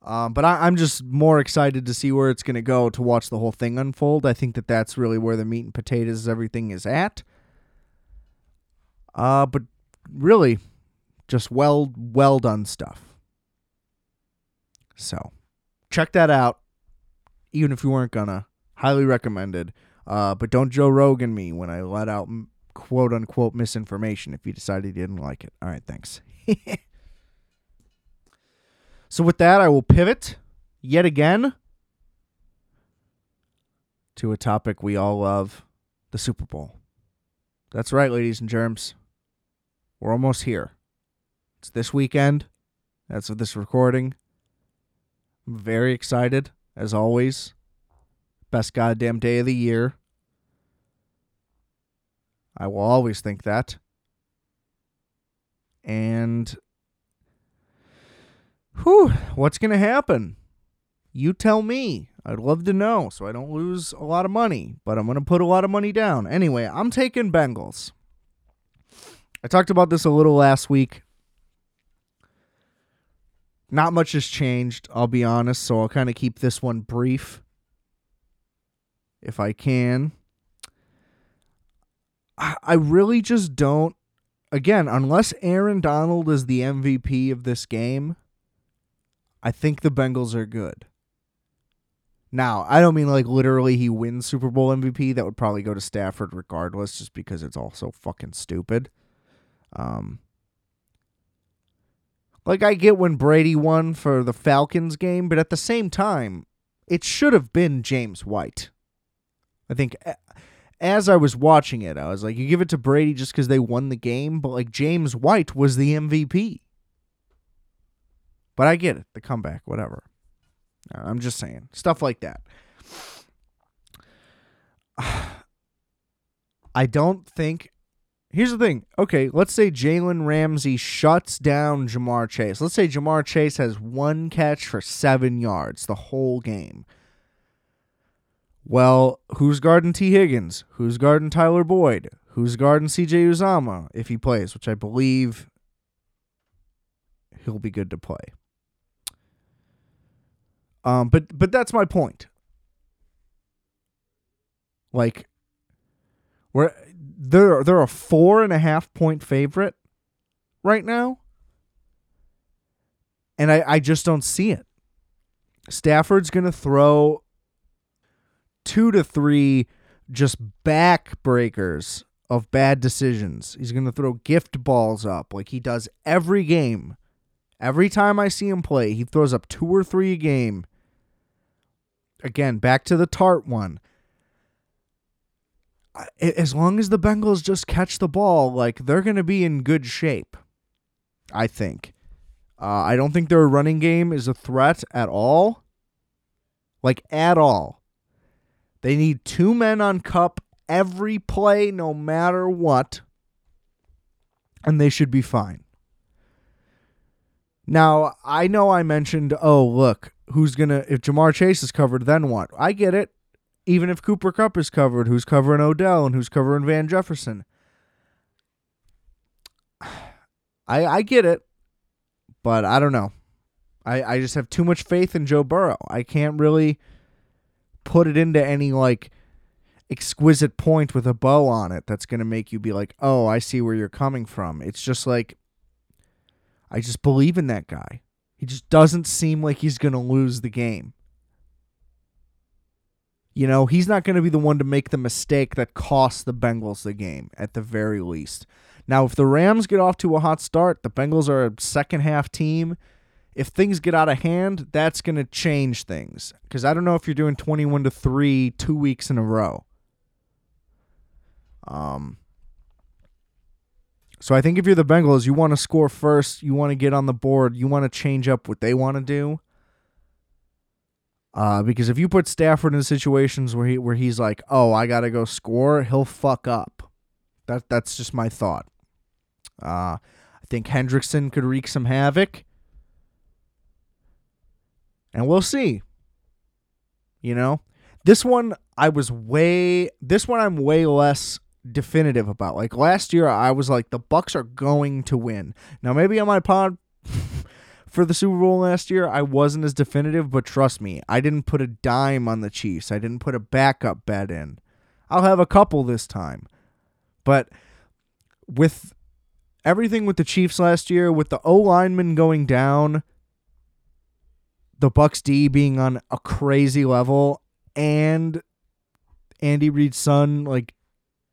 Speaker 1: Um, but I, am just more excited to see where it's going to go to watch the whole thing unfold. I think that that's really where the meat and potatoes everything is at. Uh, but really, just well well done stuff. So, check that out. Even if you weren't gonna, highly recommended. Uh, but don't Joe Rogan me when I let out quote unquote misinformation if you decided you didn't like it. All right, thanks. [LAUGHS] So with that, I will pivot yet again to a topic we all love, the Super Bowl. That's right, ladies and germs. We're almost here. It's this weekend. That's of this recording. I'm very excited, as always. Best goddamn day of the year. I will always think that. And Whew, what's going to happen? You tell me. I'd love to know so I don't lose a lot of money, but I'm going to put a lot of money down. Anyway, I'm taking Bengals. I talked about this a little last week. Not much has changed, I'll be honest, so I'll kind of keep this one brief if I can. I really just don't. Again, unless Aaron Donald is the MVP of this game, I think the Bengals are good. Now, I don't mean like literally he wins Super Bowl MVP. That would probably go to Stafford regardless, just because it's all so fucking stupid. Um, like I get when Brady won for the Falcons game, but at the same time, it should have been James White. I think as I was watching it, I was like, you give it to Brady just because they won the game, but like James White was the MVP. But I get it, the comeback, whatever. Uh, I'm just saying stuff like that. [SIGHS] I don't think. Here's the thing. Okay, let's say Jalen Ramsey shuts down Ja'Marr Chase. Let's say Ja'Marr Chase has one catch for seven yards the whole game. Well, who's guarding Tee Higgins? Who's guarding Tyler Boyd? Who's guarding CJ Uzomah if he plays, which I believe he'll be good to play. Um, but but that's my point. Like, we're they're they're a four and a half point favorite right now, and I I just don't see it. Stafford's gonna throw two to three just backbreakers of bad decisions. He's going to throw gift balls up like he does every game. Every time I see him play, he throws up two or three a game. Again, back to the Tart one. As long as the Bengals just catch the ball, like they're going to be in good shape. I think. Uh, I don't think their running game is a threat at all. Like, at all. They need two men on Kupp every play, no matter what, and they should be fine. Now, I know I mentioned, oh, look, who's to, if Ja'Marr Chase is covered, then what? I get it. Even if Cooper Kupp is covered, who's covering Odell and who's covering Van Jefferson? [SIGHS] I I get it, but I don't know. I, I just have too much faith in Joe Burrow. I can't really put it into any like exquisite point with a bow on it that's going to make you be like, "Oh, I see where you're coming from." It's just like I just believe in that guy. He just doesn't seem like he's going to lose the game. You know, he's not going to be the one to make the mistake that costs the Bengals the game at the very least. Now, if the Rams get off to a hot start, the Bengals are a second half team if things get out of hand, that's going to change things. Because I don't know if you're doing 21 to 3 two weeks in a row. Um, so I think if you're the Bengals, you want to score first, you want to get on the board, you want to change up what they want to do. Uh, because if you put Stafford in situations where he where he's like, "Oh, I gotta go score," he'll fuck up. That that's just my thought. Uh, I think Hendrickson could wreak some havoc and we'll see. You know, this one I was way this one I'm way less definitive about. Like last year I was like the Bucs are going to win. Now maybe on my pod [LAUGHS] for the Super Bowl last year I wasn't as definitive, but trust me, I didn't put a dime on the Chiefs. I didn't put a backup bet in. I'll have a couple this time. But with everything with the Chiefs last year, with the O lineman going down, the Bucs D being on a crazy level and Andy Reid's son like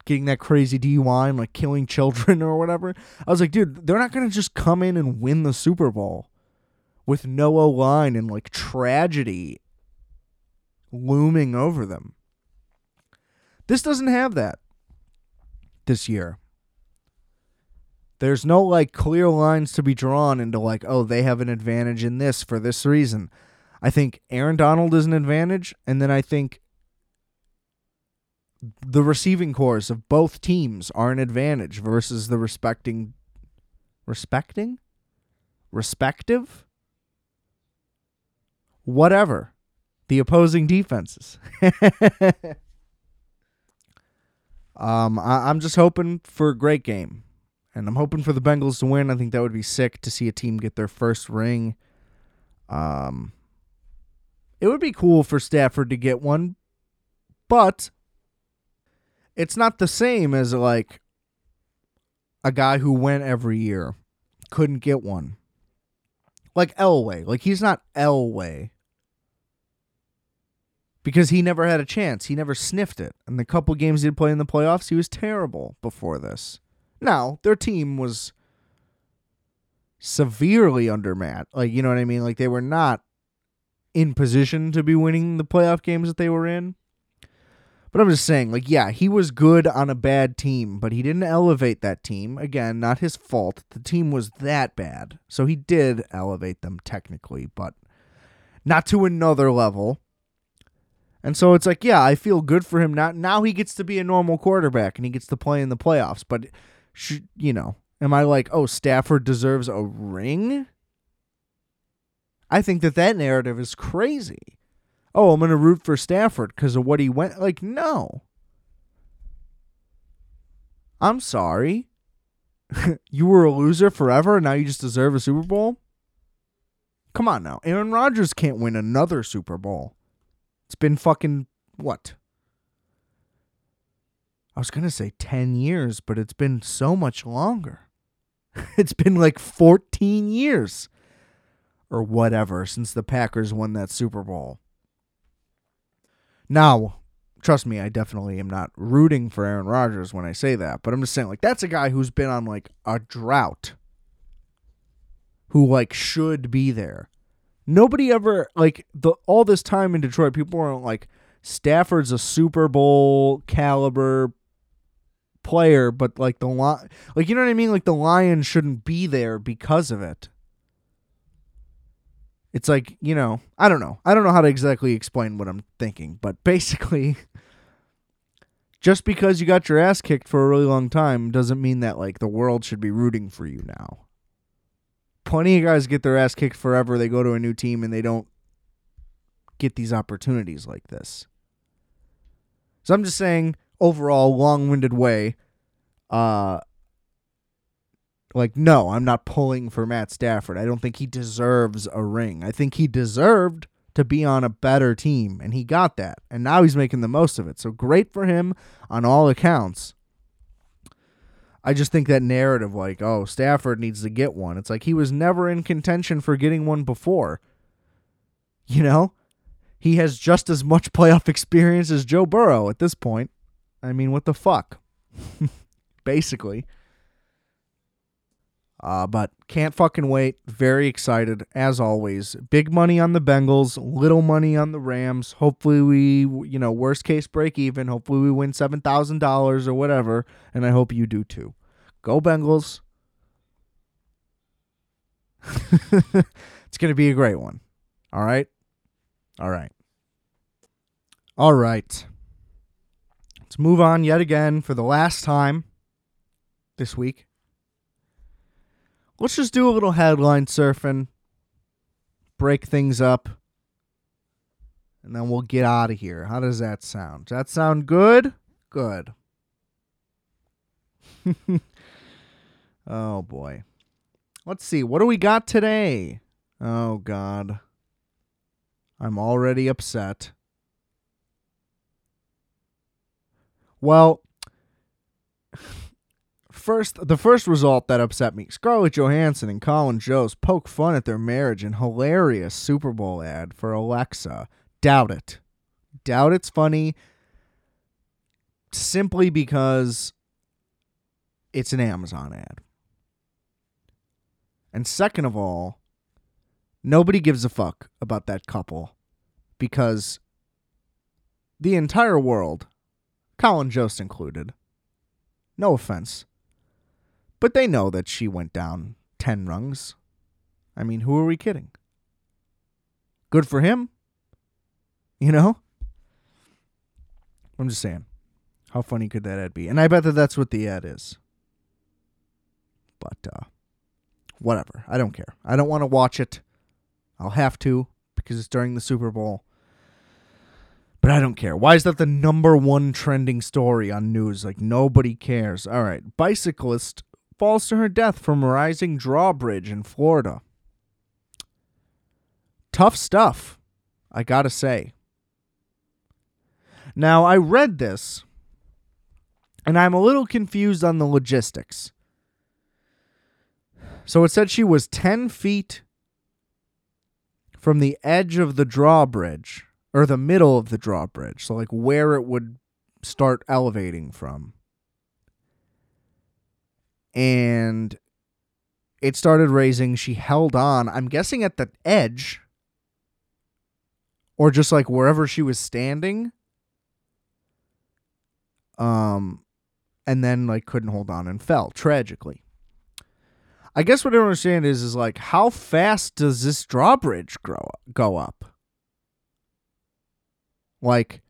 Speaker 1: getting that crazy DUI and like killing children [LAUGHS] or whatever. I was like, dude, they're not gonna just come in and win the Super Bowl with no O line and like tragedy looming over them. This doesn't have that this year. There's no like clear lines to be drawn into like, oh, they have an advantage in this for this reason. I think Aaron Donald is an advantage, and then I think the receiving cores of both teams are an advantage versus the respecting respecting? Respective? Whatever. The opposing defenses. [LAUGHS] Um I, i'm just hoping for a great game. And I'm hoping for the Bengals to win. I think that would be sick to see a team get their first ring. Um, it would be cool for Stafford to get one, but it's not the same as like a guy who went every year couldn't get one. Like Elway, like he's not Elway because he never had a chance. He never sniffed it. And the couple games he did play in the playoffs, he was terrible before this. Now, their team was severely undermatched. Like, you know what I mean? Like, they were not in position to be winning the playoff games that they were in. But I'm just saying, like, yeah, he was good on a bad team, but he didn't elevate that team. Again, not his fault. The team was that bad. So he did elevate them technically, but not to another level. And so it's like, yeah, I feel good for him now. Now he gets to be a normal quarterback and he gets to play in the playoffs. But, sh- you know, am I like, oh, Stafford deserves a ring? I think that that narrative is crazy. Oh, I'm going to root for Stafford because of what he went. Like, no. I'm sorry. [LAUGHS] you were a loser forever and now you just deserve a Super Bowl? Come on now. Aaron Rodgers can't win another Super Bowl. It's been fucking what? I was going to say 10 years, but it's been so much longer. [LAUGHS] it's been like 14 years or whatever since the Packers won that Super Bowl. Now, trust me, I definitely am not rooting for Aaron Rodgers when I say that, but I'm just saying like that's a guy who's been on like a drought who like should be there. Nobody ever like the all this time in Detroit, people were like Stafford's a Super Bowl caliber player, but like the li- like you know what I mean? Like the Lions shouldn't be there because of it. It's like, you know, I don't know. I don't know how to exactly explain what I'm thinking, but [LAUGHS] basically just because you got your ass kicked for a really long time doesn't mean that like the world should be rooting for you now plenty of guys get their ass kicked forever. They go to a new team and they don't get these opportunities like this. So I'm just saying, overall, long winded way, uh, like, no, I'm not pulling for Matt Stafford. I don't think he deserves a ring. I think he deserved to be on a better team, and he got that. And now he's making the most of it. So great for him on all accounts. I just think that narrative, like, oh, Stafford needs to get one. It's like he was never in contention for getting one before. You know? He has just as much playoff [LAUGHS] experience as Joe Burrow at this point. I mean, what the fuck? [LAUGHS] Basically. Uh, but can't fucking wait. Very excited as always. Big money on the Bengals, little money on the Rams. Hopefully we, you know, worst case break even. Hopefully we win seven thousand dollars or whatever, and I hope you do too. Go Bengals. [LAUGHS] it's gonna be a great one. All right. All right. All right. Let's move on yet again for the last time this week let's just do a little headline surfing, break things up, and then we'll get out of here. How does that sound? Does that sound good? Good. [LAUGHS] oh boy. Let's see. What do we got today? Oh god. I'm already upset. Well, first the first result that upset me Scarlett Johansson and Colin Jost poke fun at their marriage in hilarious Super Bowl ad for Alexa. Doubt it. Doubt it's funny simply because it's an Amazon ad. And second of all, nobody gives a fuck about that couple because the entire world, Colin Jost included, no offense, but they know that she went down 10 rungs. I mean, who are we kidding? Good for him. You know? I'm just saying. How funny could that ad be? And I bet that that's what the ad is. But, uh, whatever. I don't care. I don't want to watch it. I'll have to because it's during the Super Bowl. But I don't care. Why is that the number one trending story on news? Like, nobody cares. All right. Bicyclist falls to her death from a rising drawbridge in Florida. Tough stuff, I gotta say. Now, I read this, and I'm a little confused on the logistics. So it said she was 10 feet from the edge of the drawbridge, or the middle of the drawbridge, so like where it would start elevating from and it started raising. She held on, I'm guessing at the edge or just like wherever she was standing. Um and then like couldn't hold on and fell tragically. I guess what I don't understand is is like how fast does this drawbridge grow go up? Like,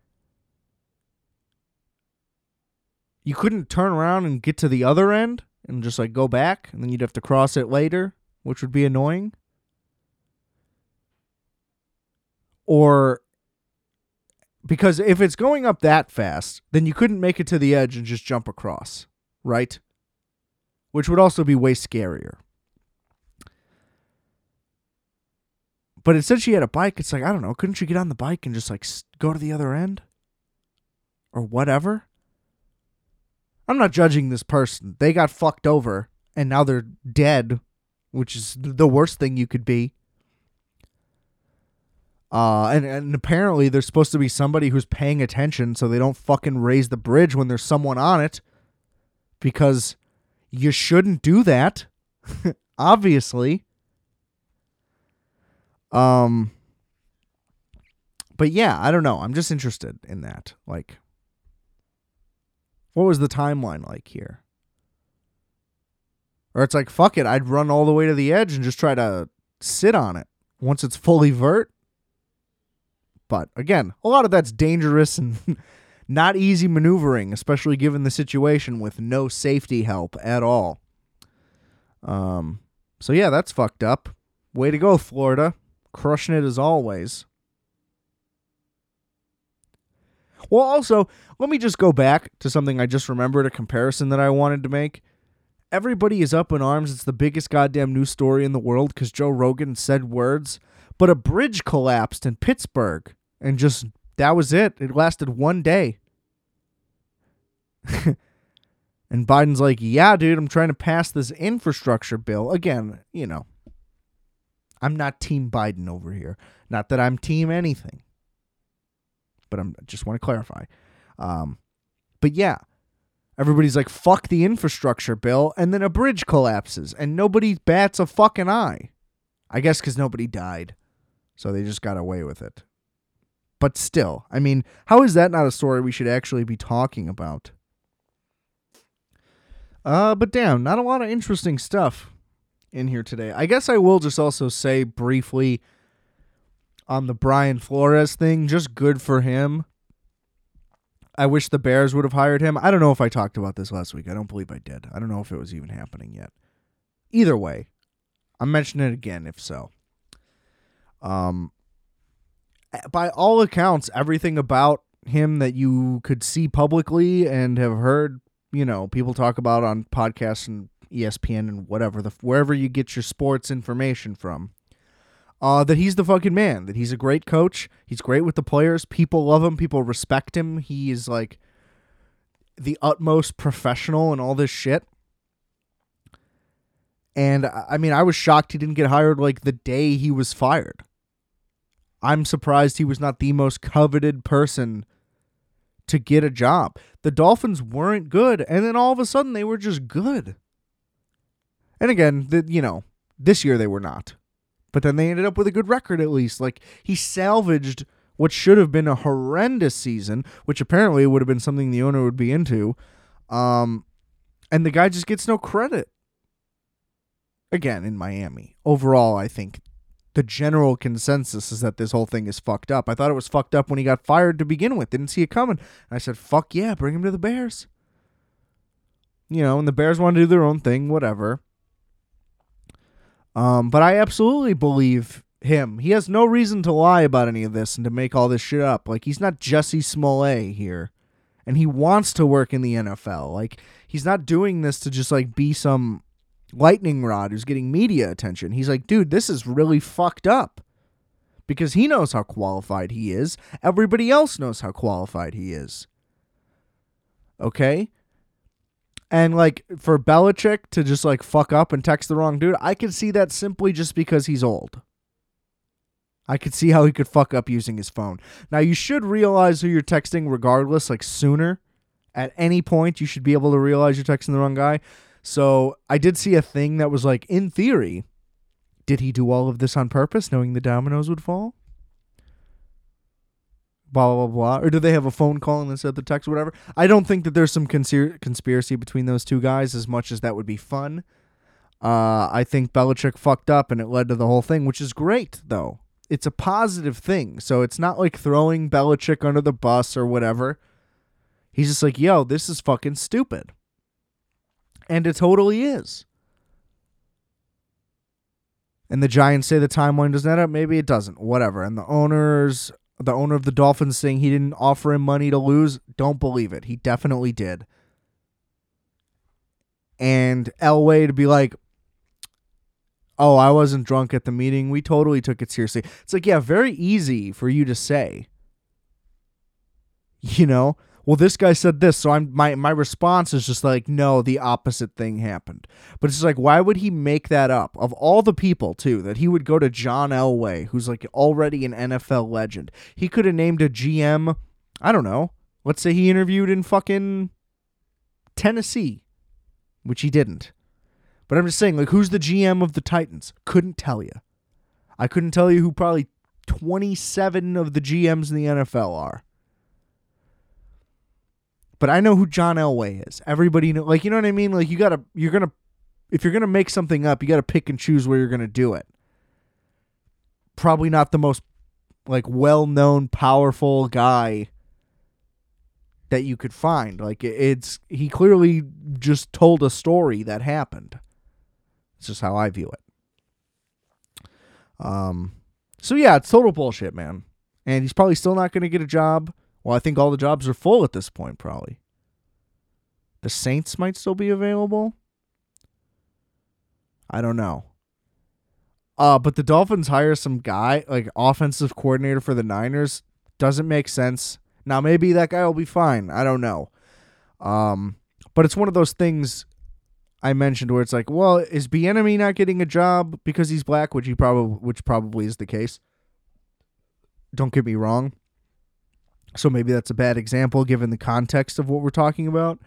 Speaker 1: you couldn't turn around and get to the other end and just like go back, and then you'd have to cross it later, which would be annoying. Or because if it's going up that fast, then you couldn't make it to the edge and just jump across, right? Which would also be way scarier. But it said she had a bike. It's like, I don't know. Couldn't she get on the bike and just like go to the other end? Or whatever? I'm not judging this person. They got fucked over and now they're dead, which is the worst thing you could be. Uh, and, and apparently there's supposed to be somebody who's paying attention so they don't fucking raise the bridge when there's someone on it because you shouldn't do that [LAUGHS] obviously um but yeah i don't know i'm just interested in that like what was the timeline like here or it's like fuck it i'd run all the way to the edge and just try to sit on it once it's fully vert but again, a lot of that's dangerous and [LAUGHS] not easy maneuvering, especially given the situation with no safety help at all. Um, so yeah, that's fucked up. Way to go, Florida. Crushing it as always. Well, also, let me just go back to something I just remembered a comparison that I wanted to make. Everybody is up in arms. It's the biggest goddamn news story in the world because Joe Rogan said words but a bridge collapsed in Pittsburgh and just that was it. It lasted one day. [LAUGHS] and Biden's like, "Yeah, dude, I'm trying to pass this infrastructure bill again, you know. I'm not team Biden over here. Not that I'm team anything. But I'm just want to clarify. Um but yeah, everybody's like, "Fuck the infrastructure bill," and then a bridge collapses and nobody bats a fucking eye. I guess cuz nobody died. So they just got away with it. But still, I mean, how is that not a story we should actually be talking about? Uh, but damn, not a lot of interesting stuff in here today. I guess I will just also say briefly on the Brian Flores thing, just good for him. I wish the Bears would have hired him. I don't know if I talked about this last week. I don't believe I did. I don't know if it was even happening yet. Either way, I'm mentioning it again if so. Um, by all accounts, everything about him that you could see publicly and have heard, you know, people talk about on podcasts and ESPN and whatever the wherever you get your sports information from. Uh, that he's the fucking man. That he's a great coach. He's great with the players. People love him. People respect him. He is like the utmost professional and all this shit. And I mean, I was shocked he didn't get hired like the day he was fired. I'm surprised he was not the most coveted person to get a job. The Dolphins weren't good, and then all of a sudden they were just good. And again, the, you know, this year they were not. But then they ended up with a good record at least. Like he salvaged what should have been a horrendous season, which apparently would have been something the owner would be into. Um, and the guy just gets no credit. Again, in Miami. Overall, I think the general consensus is that this whole thing is fucked up. I thought it was fucked up when he got fired to begin with. Didn't see it coming. And I said, fuck yeah, bring him to the Bears. You know, and the Bears want to do their own thing, whatever. Um, but I absolutely believe him. He has no reason to lie about any of this and to make all this shit up. Like he's not Jussie Smollett here. And he wants to work in the NFL. Like he's not doing this to just like be some lightning rod who's getting media attention. He's like, dude, this is really fucked up. Because he knows how qualified he is. Everybody else knows how qualified he is. Okay? And like for Belichick to just like fuck up and text the wrong dude, I could see that simply just because he's old. I could see how he could fuck up using his phone. Now you should realize who you're texting regardless, like sooner. At any point, you should be able to realize you're texting the wrong guy. So I did see a thing that was like, in theory, did he do all of this on purpose, knowing the dominoes would fall? Blah blah blah. blah Or do they have a phone call and said the text, or whatever? I don't think that there's some conspir- conspiracy between those two guys, as much as that would be fun. Uh, I think Belichick fucked up and it led to the whole thing, which is great though. it's a positive thing. So it's not like throwing Belichick under the bus or whatever. He's just like, yo, this is fucking stupid. And it totally is. And the Giants say the timeline doesn't add up. Maybe it doesn't. Whatever. And the owners, the owner of the Dolphins saying he didn't offer him money to lose. Don't believe it. He definitely did. And Elway to be like, oh, I wasn't drunk at the meeting. We totally took it seriously. It's like, yeah, very easy for you to say. You know, well, this guy said this, so I'm my my response is just like, no, the opposite thing happened. But it's like, why would he make that up? Of all the people, too, that he would go to John Elway, who's like already an NFL legend. He could have named a GM. I don't know. Let's say he interviewed in fucking Tennessee, which he didn't. But I'm just saying, like, who's the GM of the Titans? Couldn't tell you. I couldn't tell you who probably 27 of the GMs in the NFL are. But I know who John Elway is. Everybody know, like, you know what I mean? Like, you gotta, you're gonna, if you're gonna make something up, you gotta pick and choose where you're gonna do it. Probably not the most, like, well known, powerful guy that you could find. Like, it's, he clearly just told a story that happened. It's just how I view it. Um, so yeah, it's total bullshit, man. And he's probably still not to get a job. Well, I think all the jobs are full at this point, probably. The Saints might still be available. I don't know. Uh, but the Dolphins hire some guy, like offensive coordinator for the Niners. Doesn't make sense. Now maybe that guy will be fine. I don't know. Um, but it's one of those things I mentioned where it's like, well, is Bieniemy not getting a job because he's black, which he probably which probably is the case. Don't get me wrong. So maybe that's a bad example given the context of what we're talking about.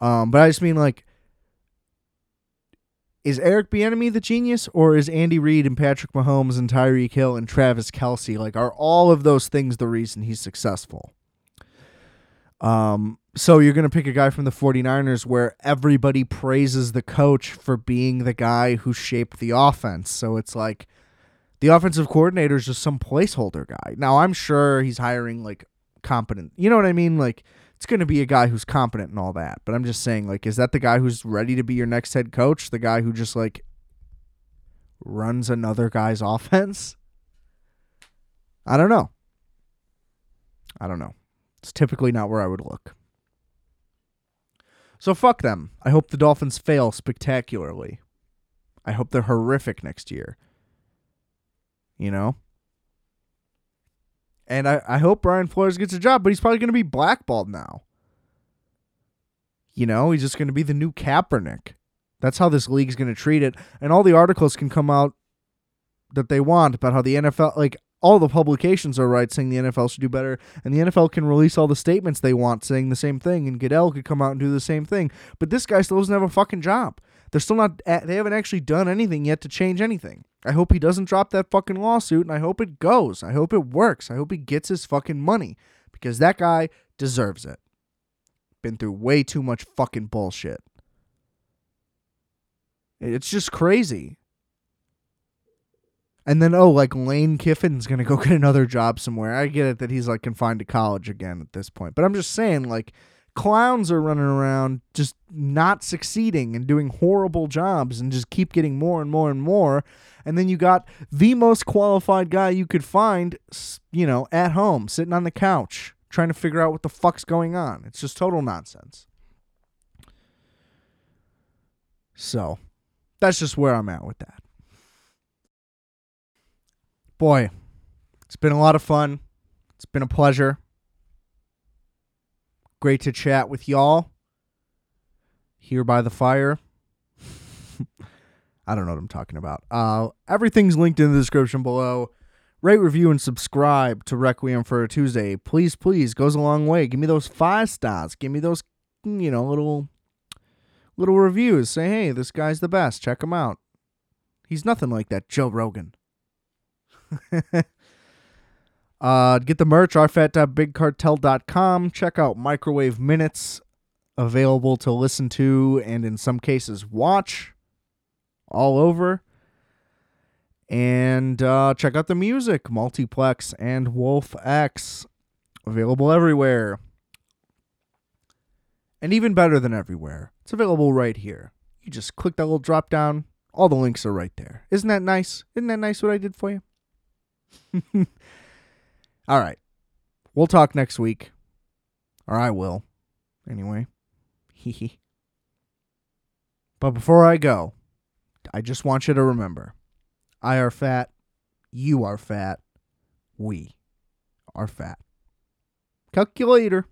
Speaker 1: Um, but I just mean like is Eric Bieniemy the genius, or is Andy Reid and Patrick Mahomes and Tyreek Hill and Travis Kelce like are all of those things the reason he's successful? Um, so you're going to pick a guy from the 49ers where everybody praises the coach for being the guy who shaped the offense. So it's like the offensive coordinator is just some placeholder guy. Now I'm sure he's hiring like competent. You know what I mean? Like it's going to be a guy who's competent and all that. But I'm just saying like is that the guy who's ready to be your next head coach? The guy who just like runs another guy's [LAUGHS] offense? I don't know. I don't know. It's typically not where I would look. So fuck them. I hope the Dolphins fail spectacularly. I hope they're horrific next year. You know? And I, I hope Brian Flores gets a job, but he's probably going to be blackballed now. You know, he's just going to be the new Kaepernick. That's how this league's going to treat it. And all the articles can come out that they want about how the NFL, like, all the publications are right saying the NFL should do better, and the NFL can release all the statements they want saying the same thing, and Goodell could come out and do the same thing. But this guy still doesn't have a fucking job. They're still not. They haven't actually done anything yet to change anything. I hope he doesn't drop that fucking lawsuit, and I hope it goes. I hope it works. I hope he gets his fucking money because that guy deserves it. Been through way too much fucking bullshit. It's just crazy. And then oh, like Lane Kiffin's gonna go [LAUGHS] get another job somewhere. I get it that he's like confined to college again at this point, but I'm just saying like clowns are running around just not succeeding and doing horrible jobs and just keep getting more and more and more. And then you got the most qualified guy you could find, you know, at home sitting on the couch trying to figure out what the fuck's going on. It's just total nonsense. So, that's just where I'm at with that. Boy, it's been a lot of fun. It's been a pleasure. Great to chat with y'all here by the fire. [LAUGHS] I don't know what I'm talking about. Uh, everything's linked in the description below. Rate, review, and subscribe to Requiem for a Tuesday. Please, please, goes a long way. Give me those five stars. Give me those, you know, little, little reviews. Say, hey, this guy's the best. Check him out. He's nothing like that Joe Rogan. [LAUGHS] uh, get the merch, rfat.bigcartel.com. Check out Microwave Minutes, available to listen to and in some cases watch all over. And And uh, check out the music, Multiplex and Wolf X. Available everywhere. And even better than everywhere, it's available right here. You just click that little drop down, all the links are right there. Isn't that nice? Isn't that nice what I did for you? [LAUGHS] all right. We'll talk next week. Or I will. Anyway. but before I go, I just want you to remember I are fat. You are fat. We are fat. Calculator.